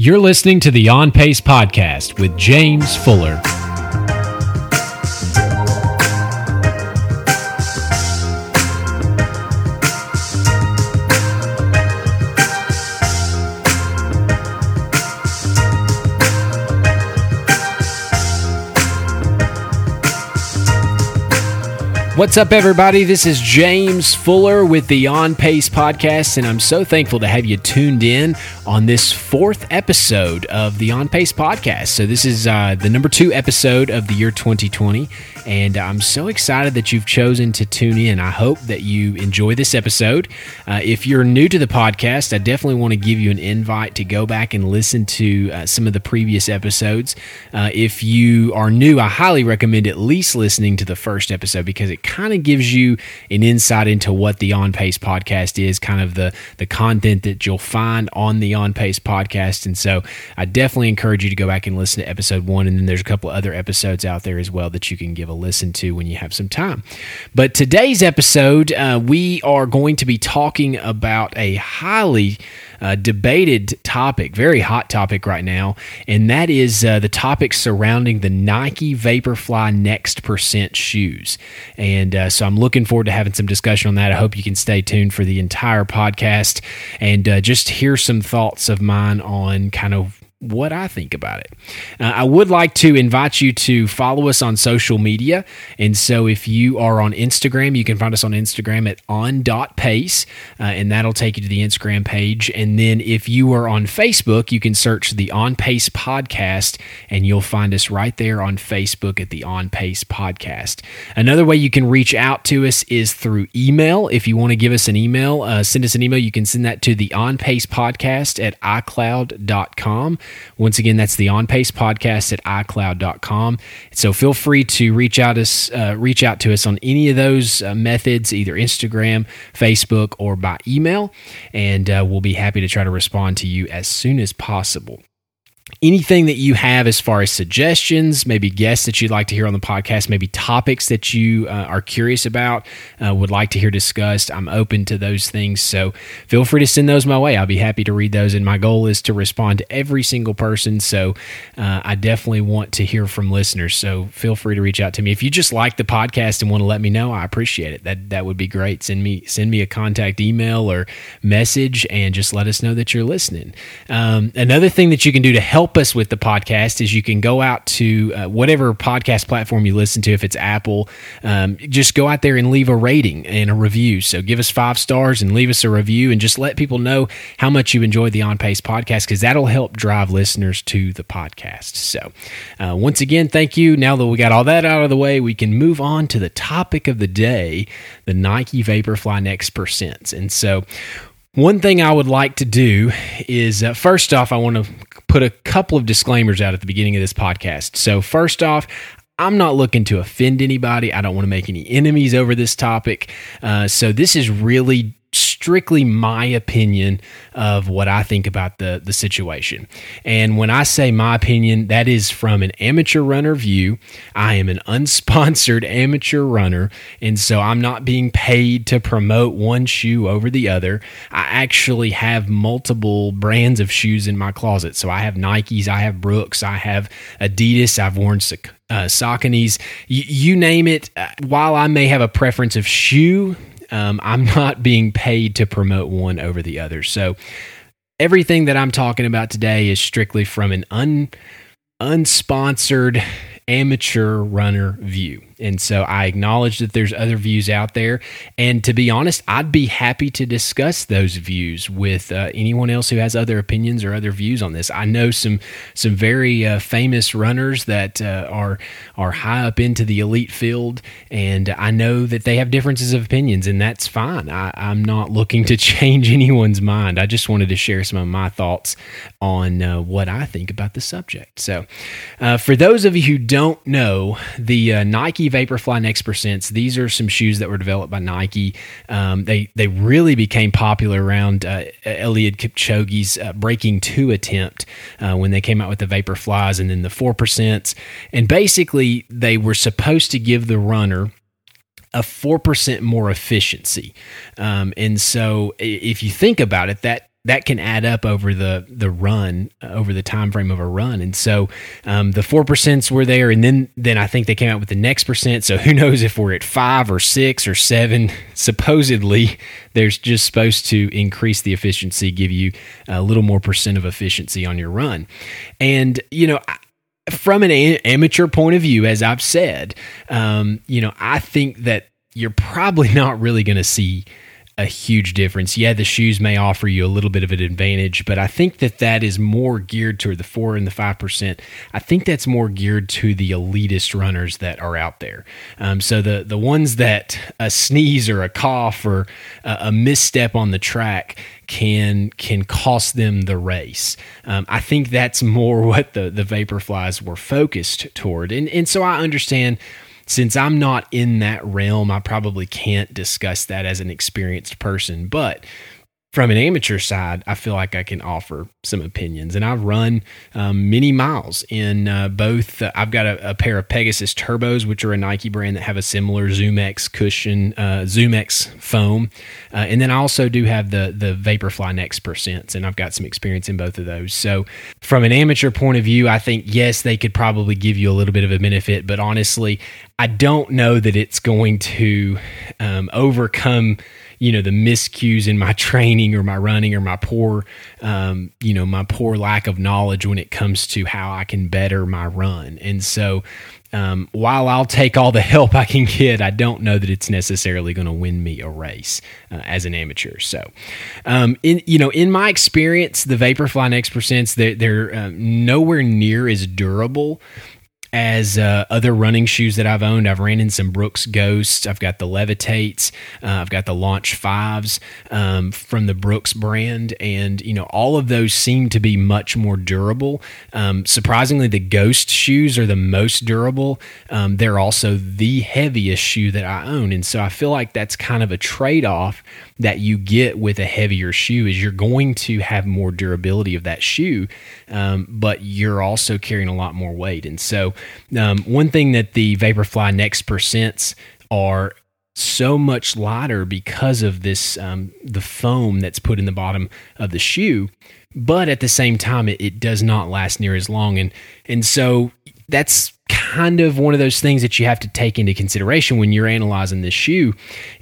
You're listening to the On Pace Podcast with James Fuller. What's up, everybody? This is James Fuller with the On Pace podcast, and I'm so thankful to have you tuned in on this fourth episode of the On Pace podcast. So, this is uh, the number two episode of the year 2020, and I'm so excited that you've chosen to tune in. I hope that you enjoy this episode. Uh, if you're new to the podcast, I definitely want to give you an invite to go back and listen to uh, some of the previous episodes. Uh, if you are new, I highly recommend at least listening to the first episode because it kind of gives you an insight into what the On Pace podcast is, kind of the the content that you'll find on the On Pace podcast. And so I definitely encourage you to go back and listen to episode one. And then there's a couple other episodes out there as well that you can give a listen to when you have some time. But today's episode, uh, we are going to be talking about a highly uh, debated topic, very hot topic right now, and that is uh, the topic surrounding the Nike Vaporfly Next Percent shoes. And uh, so I'm looking forward to having some discussion on that. I hope you can stay tuned for the entire podcast and uh, just hear some thoughts of mine on kind of what I think about it. Uh, I would like to invite you to follow us on social media. And so if you are on Instagram, you can find us on Instagram at on.pace, uh, and that'll take you to the Instagram page. And then if you are on Facebook, you can search the On Pace Podcast, and you'll find us right there on Facebook at the On Pace Podcast. Another way you can reach out to us is through email. If you want to give us an email, uh, send us an email. You can send that to the On Pace Podcast at iCloud.com. Once again, that's the On Pace podcast at iCloud.com. So feel free to reach out us, uh, reach out to us on any of those uh, methods, either Instagram, Facebook, or by email, and uh, we'll be happy to try to respond to you as soon as possible anything that you have as far as suggestions, maybe guests that you'd like to hear on the podcast, maybe topics that you uh, are curious about, uh, would like to hear discussed, I'm open to those things. So feel free to send those my way. I'll be happy to read those. And my goal is to respond to every single person. So uh, I definitely want to hear from listeners. So feel free to reach out to me. If you just like the podcast and want to let me know, I appreciate it. That that would be great. Send me send me a contact email or message and just let us know that you're listening. Um, another thing that you can do to help help us with the podcast is you can go out to uh, whatever podcast platform you listen to. If it's Apple, um, just go out there and leave a rating and a review. So give us five stars and leave us a review and just let people know how much you enjoy the On Pace podcast because that'll help drive listeners to the podcast. So uh, once again, thank you. Now that we got all that out of the way, we can move on to the topic of the day the Nike Vaporfly Next Percents. And so one thing I would like to do is uh, first off, I want to put a couple of disclaimers out at the beginning of this podcast. So, first off, I'm not looking to offend anybody. I don't want to make any enemies over this topic. Uh, so, this is really strictly my opinion of what I think about the the situation. And when I say my opinion, that is from an amateur runner view. I am an unsponsored amateur runner, and so I'm not being paid to promote one shoe over the other. I actually have multiple brands of shoes in my closet. So I have Nikes, I have Brooks, I have Adidas, I've worn uh, you, you name it. Uh, while I may have a preference of shoe, um, I'm not being paid to promote one over the other. So everything that I'm talking about today is strictly from an un, unsponsored amateur runner view. And so I acknowledge that there's other views out there. And to be honest, I'd be happy to discuss those views with uh, anyone else who has other opinions or other views on this. I know some some very uh, famous runners that uh, are are high up into the elite field, and I know that they have differences of opinions, and that's fine. I, I'm not looking to change anyone's mind. I just wanted to share some of my thoughts on uh, what I think about the subject. So, uh, for those of you who don't know, the uh, Vaporfly Next Percents. These are some shoes that were developed by Nike. Um, they they really became popular around uh, Eliud Kipchoge's uh, breaking two attempt uh, when they came out with the Vaporflies and then the four percents. And basically, they were supposed to give the runner a 4% more efficiency. Um, and so if you think about it, that that can add up over the the run uh, over the time frame of a run. And so um, the four percents were there and then then i think they came out with the next percent. So who knows if we're at five or six or seven? Supposedly there's just supposed to increase the efficiency give you a little more percent of efficiency on your run. And you know from an amateur point of view as i've said um, you know i think that you're probably not really going to see a huge difference. Yeah, the shoes may offer you a little bit of an advantage, but I think that that is more geared toward the four and the five percent. I think that's more geared to the elitist runners that are out there. Um, so the the ones that a sneeze or a cough or a, a misstep on the track can can cost them the race. Um, I think that's more what the the Vaporflies were focused toward, and and so I understand since I'm not in that realm, I probably can't discuss that as an experienced person. But from an amateur side, I feel like I can offer some opinions. And I've run um, many miles in uh, both. Uh, I've got a, a, pair of Pegasus Turbos, which are a Nike brand that have a similar ZoomX cushion, uh, ZoomX foam. Uh, and then I also do have the, the Vaporfly Next Percents, and I've got some experience in both of those. So, from an amateur point of view, I think, yes, they could probably give you a little bit of a benefit. But honestly, I don't know that it's going to um, overcome you know the miscues in my training or my running or my poor um, you know my poor lack of knowledge when it comes to how I can better my run and so um, while I'll take all the help I can get, I don't know that it's necessarily going to win me a race uh, as an amateur. So, um, in you know, in my experience, the Vaporfly Next Percents they're, they're uh, nowhere near as durable as uh, other running shoes that I've owned. I've ran in some Brooks Ghosts. I've got the Levitates. Uh, I've got the Launch Fives um, from the Brooks brand, and you know all of those seem to be much more durable. Um, surprisingly, the Ghost shoes are the most durable. Um, they're also the heaviest shoe that I own, and so I feel like that's kind of a trade off that you get with a heavier shoe is you're going to have more durability of that shoe, um, but you're also carrying a lot more weight. And so, um, one thing that the Vaporfly Next Percents are so much lighter because of this um, the foam that's put in the bottom of the shoe but at the same time it, it does not last near as long and and so that's kind of one of those things that you have to take into consideration when you're analyzing this shoe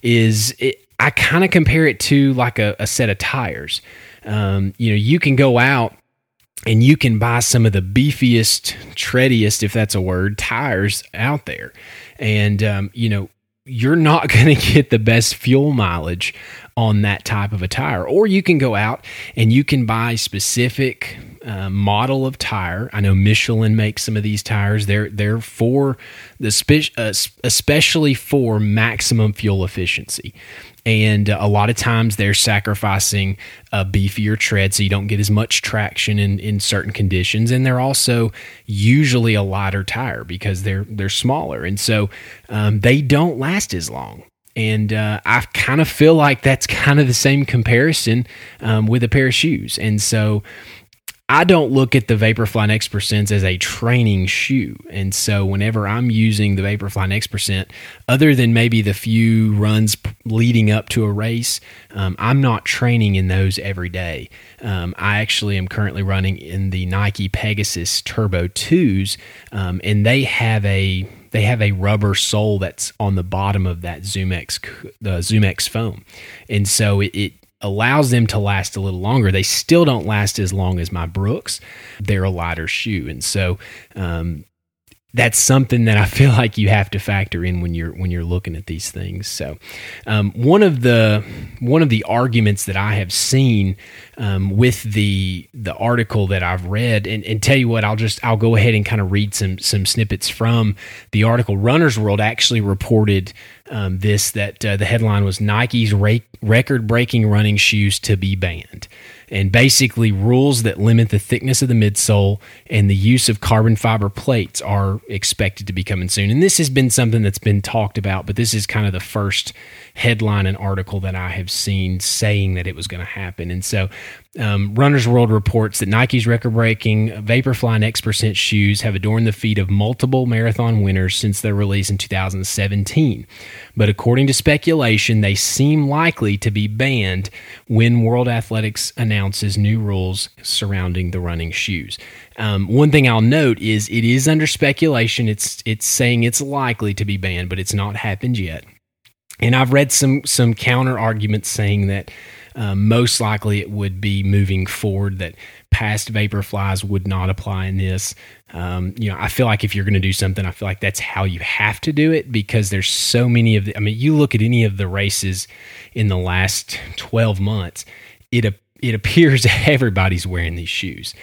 is it, I kind of compare it to like a, a set of tires. Um, you know, you can go out and you can buy some of the beefiest, treadiest, if that's a word, tires out there. And, um, you know, you're not going to get the best fuel mileage on that type of a tire. Or you can go out and you can buy specific uh, model of tire. I know Michelin makes some of these tires. They're they're for the spe- uh, especially for maximum fuel efficiency. And uh, a lot of times they're sacrificing a beefier tread so you don't get as much traction in, in certain conditions. And they're also usually a lighter tire because they're they're smaller. And so um, they don't last as long. And uh, I kind of feel like that's kind of the same comparison um, with a pair of shoes. And so I don't look at the Vaporfly Next Percents as a training shoe. And so whenever I'm using the Vaporfly Next Percent, other than maybe the few runs leading up to a race, um, I'm not training in those every day. Um, I actually am currently running in the Nike Pegasus Turbo 2s, um, and they have a they have a rubber sole that's on the bottom of that ZoomX the ZoomX foam, and so it, it allows them to last a little longer. They still don't last as long as my Brooks. They're a lighter shoe, and so um, that's something that I feel like you have to factor in when you're when you're looking at these things. So, um, one of the one of the arguments that I have seen um, with the the article that I've read, and, and tell you what, I'll just I'll go ahead and kind of read some some snippets from the article. Runner's World actually reported um, this that uh, the headline was Nike's record breaking running shoes to be banned and basically rules that limit the thickness of the midsole and the use of carbon fiber plates are expected to be coming soon. And this has been something that's been talked about, but this is kind of the first headline an article that I have seen saying that it was going to happen. And so, um, Runner's World reports that Nike's record breaking Vaporfly Next Percent shoes have adorned the feet of multiple marathon winners since their release in 2017. But according to speculation, they seem likely to be banned when World Athletics announces new rules surrounding the running shoes. Um, one thing I'll note is it is under speculation. It's it's saying it's likely to be banned, but it's not happened yet. And I've read some some counter arguments saying that um, most likely it would be moving forward that past Vaporflies would not apply in this. Um, you know, I feel like if you're going to do something, I feel like that's how you have to do it because there's so many of the. I mean, you look at any of the races in the last 12 months, it it appears everybody's wearing these shoes.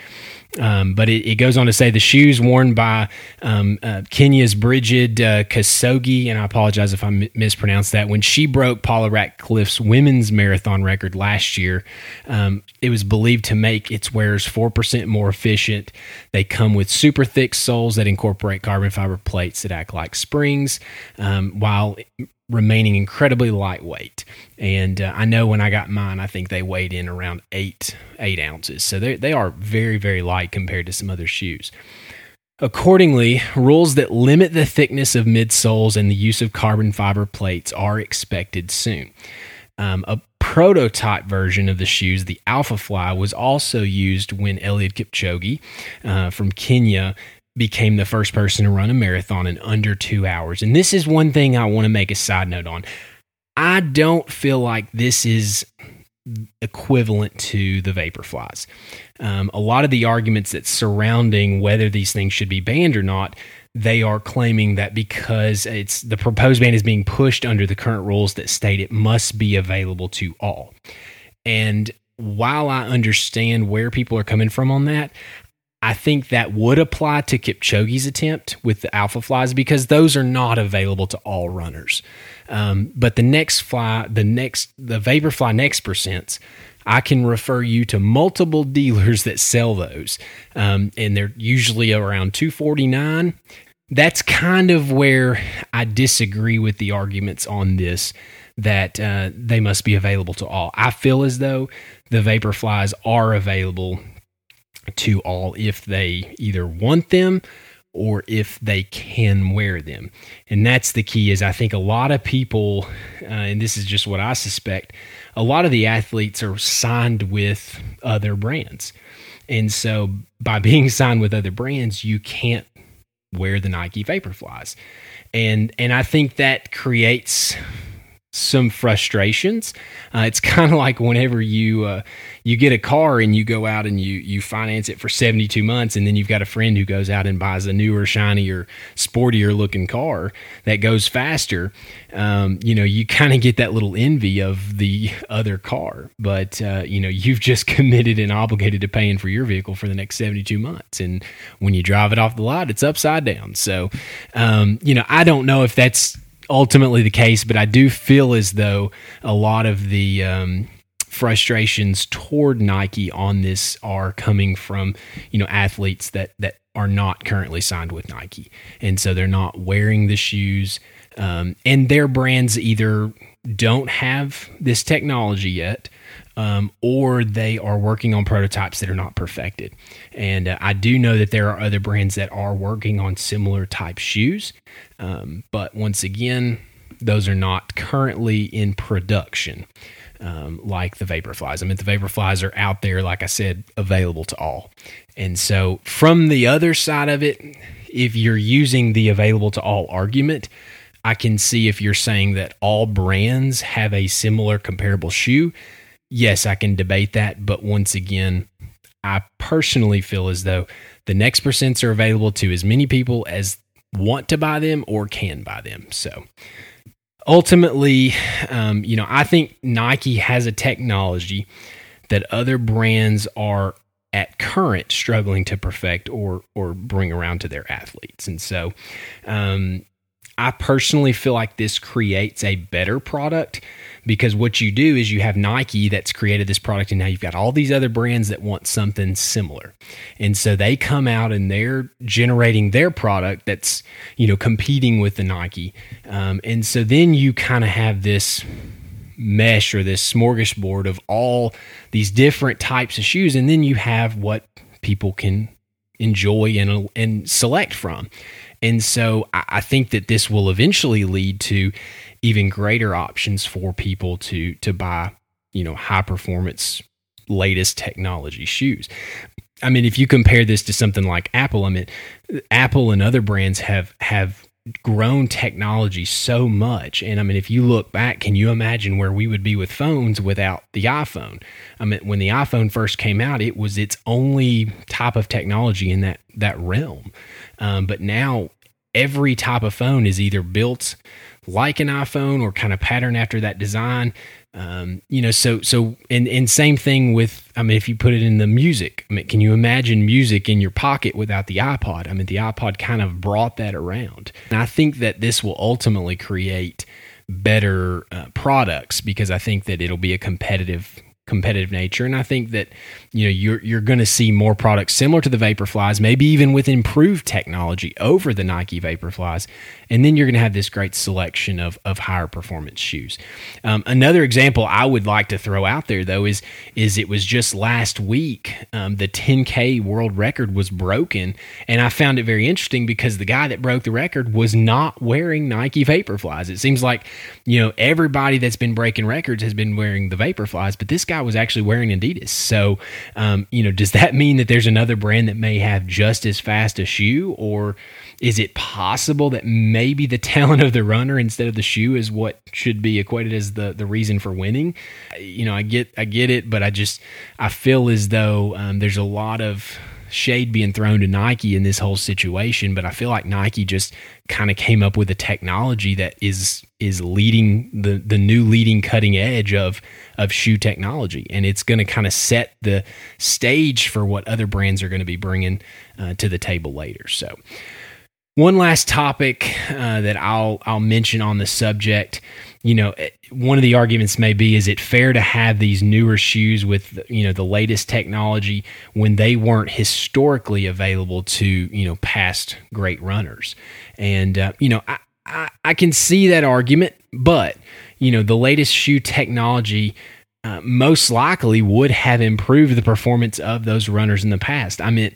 Um, but it, it, goes on to say the shoes worn by um, uh, Kenya's Brigid uh, Kosgei, and I apologize if I m- mispronounced that. When she broke Paula Radcliffe's women's marathon record last year, um, it was believed to make its wearers 4% more efficient. They come with super thick soles that incorporate carbon fiber plates that act like springs, um, while remaining incredibly lightweight. And uh, I know when I got mine, I think they weighed in around eight eight ounces. So they they are very very light compared to some other shoes. Accordingly, rules that limit the thickness of midsoles and the use of carbon fiber plates are expected soon. Um, a prototype version of the shoes, the Alpha Fly, was also used when Eliud Kipchoge uh, from Kenya became the first person to run a marathon in under two hours. And this is one thing I want to make a side note on. I don't feel like this is equivalent to the Vaporflies. Um, a lot of the arguments that surrounding whether these things should be banned or not, they are claiming that because it's the proposed ban is being pushed under the current rules that state it must be available to all. And while I understand where people are coming from on that, I think that would apply to Kipchoge's attempt with the alpha flies because those are not available to all runners. Um, but the next fly, the next, the Vaporfly Next Percents, I can refer you to multiple dealers that sell those, um, and they're usually around two forty nine. That's kind of where I disagree with the arguments on this that uh, they must be available to all. I feel as though the Vaporflies are available to all if they either want them or if they can wear them. And that's the key is I think a lot of people uh, and this is just what I suspect, a lot of the athletes are signed with other brands. And so by being signed with other brands, you can't wear the Nike Vaporflies. And and I think that creates some frustrations. Uh, it's kind of like whenever you uh, you get a car and you go out and you you finance it for 72 months and then you've got a friend who goes out and buys a newer shinier sportier looking car that goes faster um, you know you kind of get that little envy of the other car. But uh, you know you've just committed and obligated to paying for your vehicle for the next 72 months. And when you drive it off the lot it's upside down. So um, you know i don't know if that's ultimately the case but i do feel as though a lot of the um, frustrations toward Nike on this are coming from you know athletes that that are not currently signed with Nike, and so they're not wearing the shoes, um, and their brands either don't have this technology yet. Um, or they are working on prototypes that are not perfected. And uh, I do know that there are other brands that are working on similar type shoes. Um, but once again, those are not currently in production um, like the Vaporflies. I mean, the Vaporflies are out there, like I said, available to all. And so, from the other side of it, if you're using the available to all argument, I can see if you're saying that all brands have a similar comparable shoe. Yes, I can debate that. But once again, I personally feel as though the next percents are available to as many people as want to buy them or can buy them. So ultimately, um, you know, I think Nike has a technology that other brands are at current struggling to perfect or or bring around to their athletes, and so um, I personally feel like this creates a better product because what you do is you have Nike that's created this product and now you've got all these other brands that want something similar. And so they come out and they're generating their product that's, you know, competing with the Nike. Um, and so then you kind of have this mesh or this smorgasbord of all these different types of shoes. And then you have what people can enjoy and, and select from. And so I think that this will eventually lead to even greater options for people to to buy, you know, high performance latest technology shoes. I mean, if you compare this to something like Apple, I mean, Apple and other brands have have grown technology so much. And I mean, if you look back, can you imagine where we would be with phones without the iPhone? I mean, when the iPhone first came out, it was its only type of technology in that that realm. Um, but now every type of phone is either built like an iPhone or kind of pattern after that design. Um, you know, so so and and same thing with I mean, if you put it in the music, I mean, can you imagine music in your pocket without the iPod? I mean, the iPod kind of brought that around, and I think that this will ultimately create better uh, products because I think that it'll be a competitive competitive nature. And I think that you know you're you're going to see more products similar to the Vaporflies, maybe even with improved technology over the Nike Vaporflies, and then you're going to have this great selection of of higher performance shoes. Um, another example I would like to throw out there though is is it was just last week um, the 10k world record was broken, and I found it very interesting because the guy that broke the record was not wearing Nike Vaporflies. It seems like you know everybody that's been breaking records has been wearing the Vaporflies, but this guy guy was actually wearing Adidas. So, um, you know, does that mean that there's another brand that may have just as fast a shoe, or is it possible that maybe the talent of the runner instead of the shoe is what should be equated as the the reason for winning? You know, I get I get it, but I just I feel as though um, there's a lot of shade being thrown to Nike in this whole situation, but I feel like Nike just kind of came up with a technology that is is leading the the new leading cutting edge of of shoe technology, and it's going to kind of set the stage for what other brands are going to be bringing uh, to the table later. So. One last topic uh, that I'll I'll mention on the subject you know, one of the arguments may be is it fair to have these newer shoes with, you know, the latest technology when they weren't historically available to, you know, past great runners? And, uh, you know, I, I, I, can see that argument, but, you know, the latest shoe technology. Uh, most likely would have improved the performance of those runners in the past. I mean,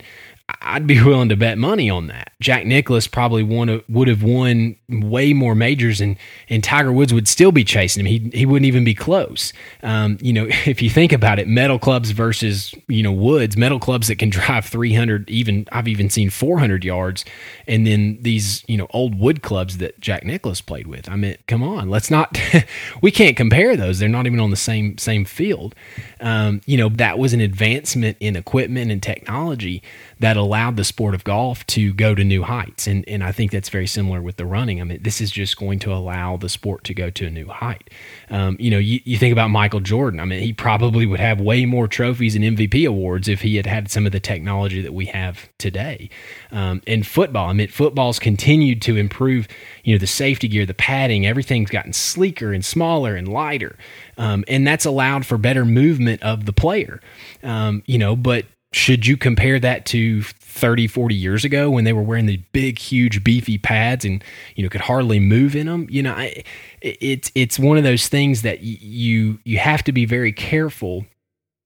I'd be willing to bet money on that. Jack Nicklaus probably won, would have won way more majors, and, and Tiger Woods would still be chasing him. He he wouldn't even be close. Um, you know, if you think about it, metal clubs versus you know Woods, metal clubs that can drive 300, even I've even seen 400 yards, and then these you know old wood clubs that Jack Nicklaus played with. I mean, come on, let's not. we can't compare those. They're not even on the same same field. Um, you know, that was an advancement in equipment and technology that allowed the sport of golf to go to new heights. And, and I think that's very similar with the running. I mean, this is just going to allow the sport to go to a new height. Um, you know, you, you think about Michael Jordan. I mean, he probably would have way more trophies and MVP awards if he had had some of the technology that we have today. Um, and football, I mean, football's continued to improve, you know, the safety gear, the padding, everything's gotten sleeker and smaller and lighter. Um, and that's allowed for better movement of the player. Um, you know, but should you compare that to 30 40 years ago when they were wearing the big huge beefy pads and you know could hardly move in them you know I, it's it's one of those things that you you have to be very careful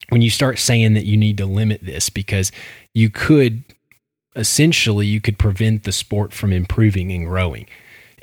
when you start saying that you need to limit this because you could essentially you could prevent the sport from improving and growing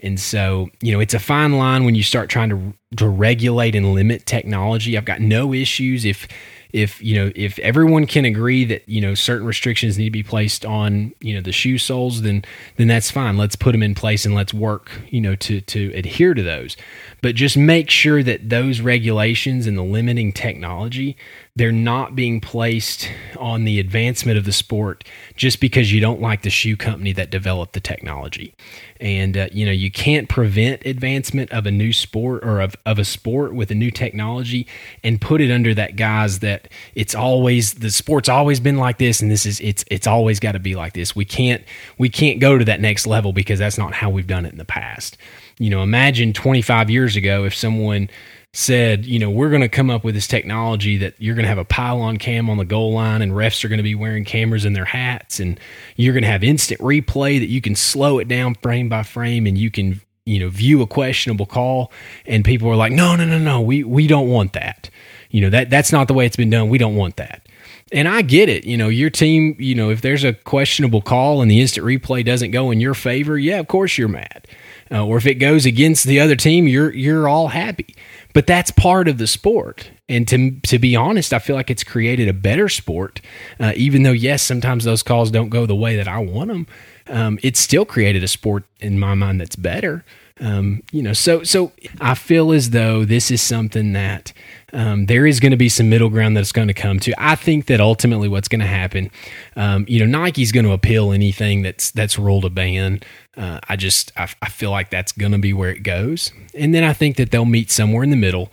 and so, you know, it's a fine line when you start trying to to regulate and limit technology. I've got no issues if if you know if everyone can agree that you know certain restrictions need to be placed on you know the shoe soles then then that's fine. Let's put them in place and let's work you know to to adhere to those. But just make sure that those regulations and the limiting technology they're not being placed on the advancement of the sport just because you don't like the shoe company that developed the technology. And, uh, you know, you can't prevent advancement of a new sport or of, of a sport with a new technology and put it under that guise that it's always, the sport's always been like this and this is, it's, it's always got to be like this. We can't, we can't go to that next level because that's not how we've done it in the past. You know, imagine 25 years ago if someone, said, you know, we're going to come up with this technology that you're going to have a pylon cam on the goal line and refs are going to be wearing cameras in their hats and you're going to have instant replay that you can slow it down frame by frame and you can, you know, view a questionable call and people are like, "No, no, no, no. We we don't want that." You know, that that's not the way it's been done. We don't want that. And I get it. You know, your team, you know, if there's a questionable call and the instant replay doesn't go in your favor, yeah, of course you're mad. Uh, or if it goes against the other team, you're you're all happy but that's part of the sport. And to to be honest, I feel like it's created a better sport. Uh, even though yes, sometimes those calls don't go the way that I want them, um, it's still created a sport in my mind that's better. Um, you know, so so I feel as though this is something that um, there is going to be some middle ground that's going to come to. I think that ultimately what's going to happen, um, you know, Nike's going to appeal anything that's that's ruled a ban. Uh, I just I, I feel like that's going to be where it goes, and then I think that they'll meet somewhere in the middle,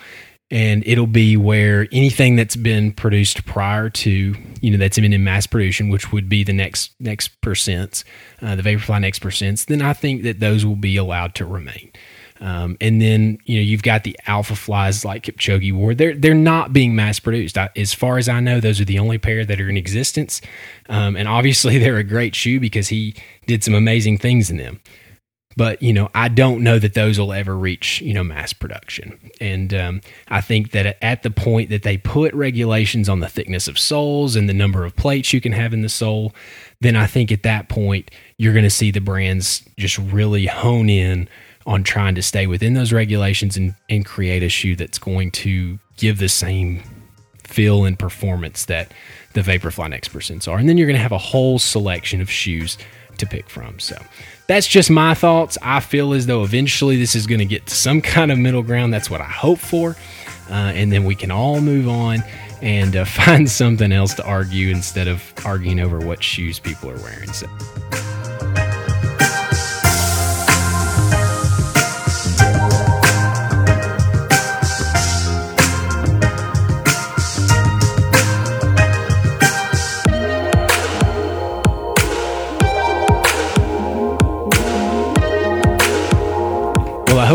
and it'll be where anything that's been produced prior to you know that's been in mass production, which would be the next next percents, uh, the Vaporfly next percents, then I think that those will be allowed to remain. Um, and then you know you've got the alpha flies like Kipchoge wore. They're they're not being mass produced. I, as far as I know, those are the only pair that are in existence. Um, and obviously, they're a great shoe because he did some amazing things in them. But you know, I don't know that those will ever reach you know mass production. And um, I think that at the point that they put regulations on the thickness of soles and the number of plates you can have in the sole, then I think at that point you're going to see the brands just really hone in on trying to stay within those regulations and, and create a shoe that's going to give the same feel and performance that the Vaporfly Next Percents are. And then you're going to have a whole selection of shoes to pick from. So that's just my thoughts. I feel as though eventually this is going to get to some kind of middle ground. That's what I hope for. Uh, and then we can all move on and uh, find something else to argue instead of arguing over what shoes people are wearing. So.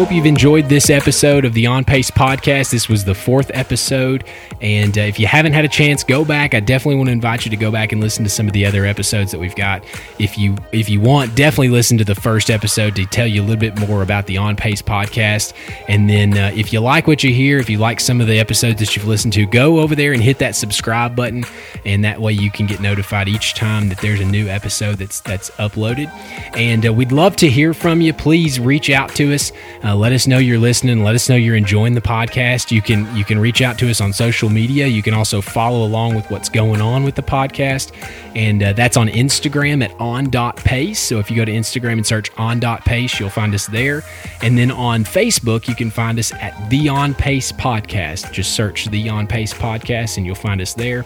Hope you've enjoyed this episode of the On Pace podcast. This was the fourth episode. And uh, if you haven't had a chance, go back. I definitely want to invite you to go back and listen to some of the other episodes that we've got. If you if you want, definitely listen to the first episode to tell you a little bit more about the On Pace podcast. And then uh, if you like what you hear, if you like some of the episodes that you've listened to, go over there and hit that subscribe button, and that way you can get notified each time that there's a new episode that's that's uploaded. And uh, we'd love to hear from you. Please reach out to us. Uh, let us know you're listening. Let us know you're enjoying the podcast. You can you can reach out to us on social media. You can also follow along with what's going on with the podcast, and uh, that's on Instagram at on.pace. So if you go to Instagram and search on.pace, you'll find us there. And then on Facebook, you can find us at the On Pace Podcast. Just search the On Pace Podcast, and you'll find us there.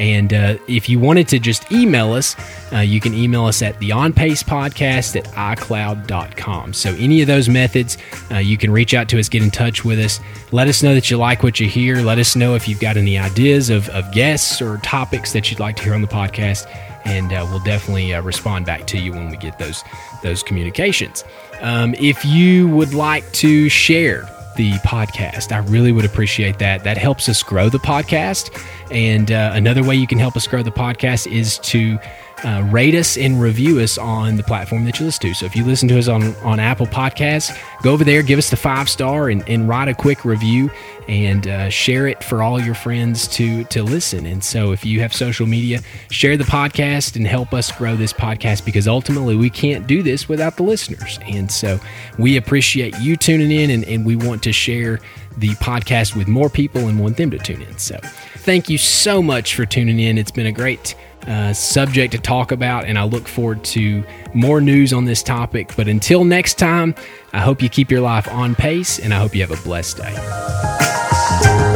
And uh, if you wanted to just email us, uh, you can email us at the onpacepodcast at icloud.com. So, any of those methods, uh, you can reach out to us, get in touch with us. Let us know that you like what you hear. Let us know if you've got any ideas of, of guests or topics that you'd like to hear on the podcast. And uh, we'll definitely uh, respond back to you when we get those, those communications. Um, if you would like to share, the podcast. I really would appreciate that. That helps us grow the podcast. And uh, another way you can help us grow the podcast is to uh, rate us and review us on the platform that you listen to. So if you listen to us on, on Apple Podcasts, go over there, give us the five star, and, and write a quick review and uh, share it for all your friends to to listen. And so if you have social media, share the podcast and help us grow this podcast because ultimately we can't do this without the listeners. And so we appreciate you tuning in and, and we want to share the podcast with more people and want them to tune in. So thank you so much for tuning in. It's been a great uh, subject to talk about, and I look forward to more news on this topic. But until next time, I hope you keep your life on pace, and I hope you have a blessed day.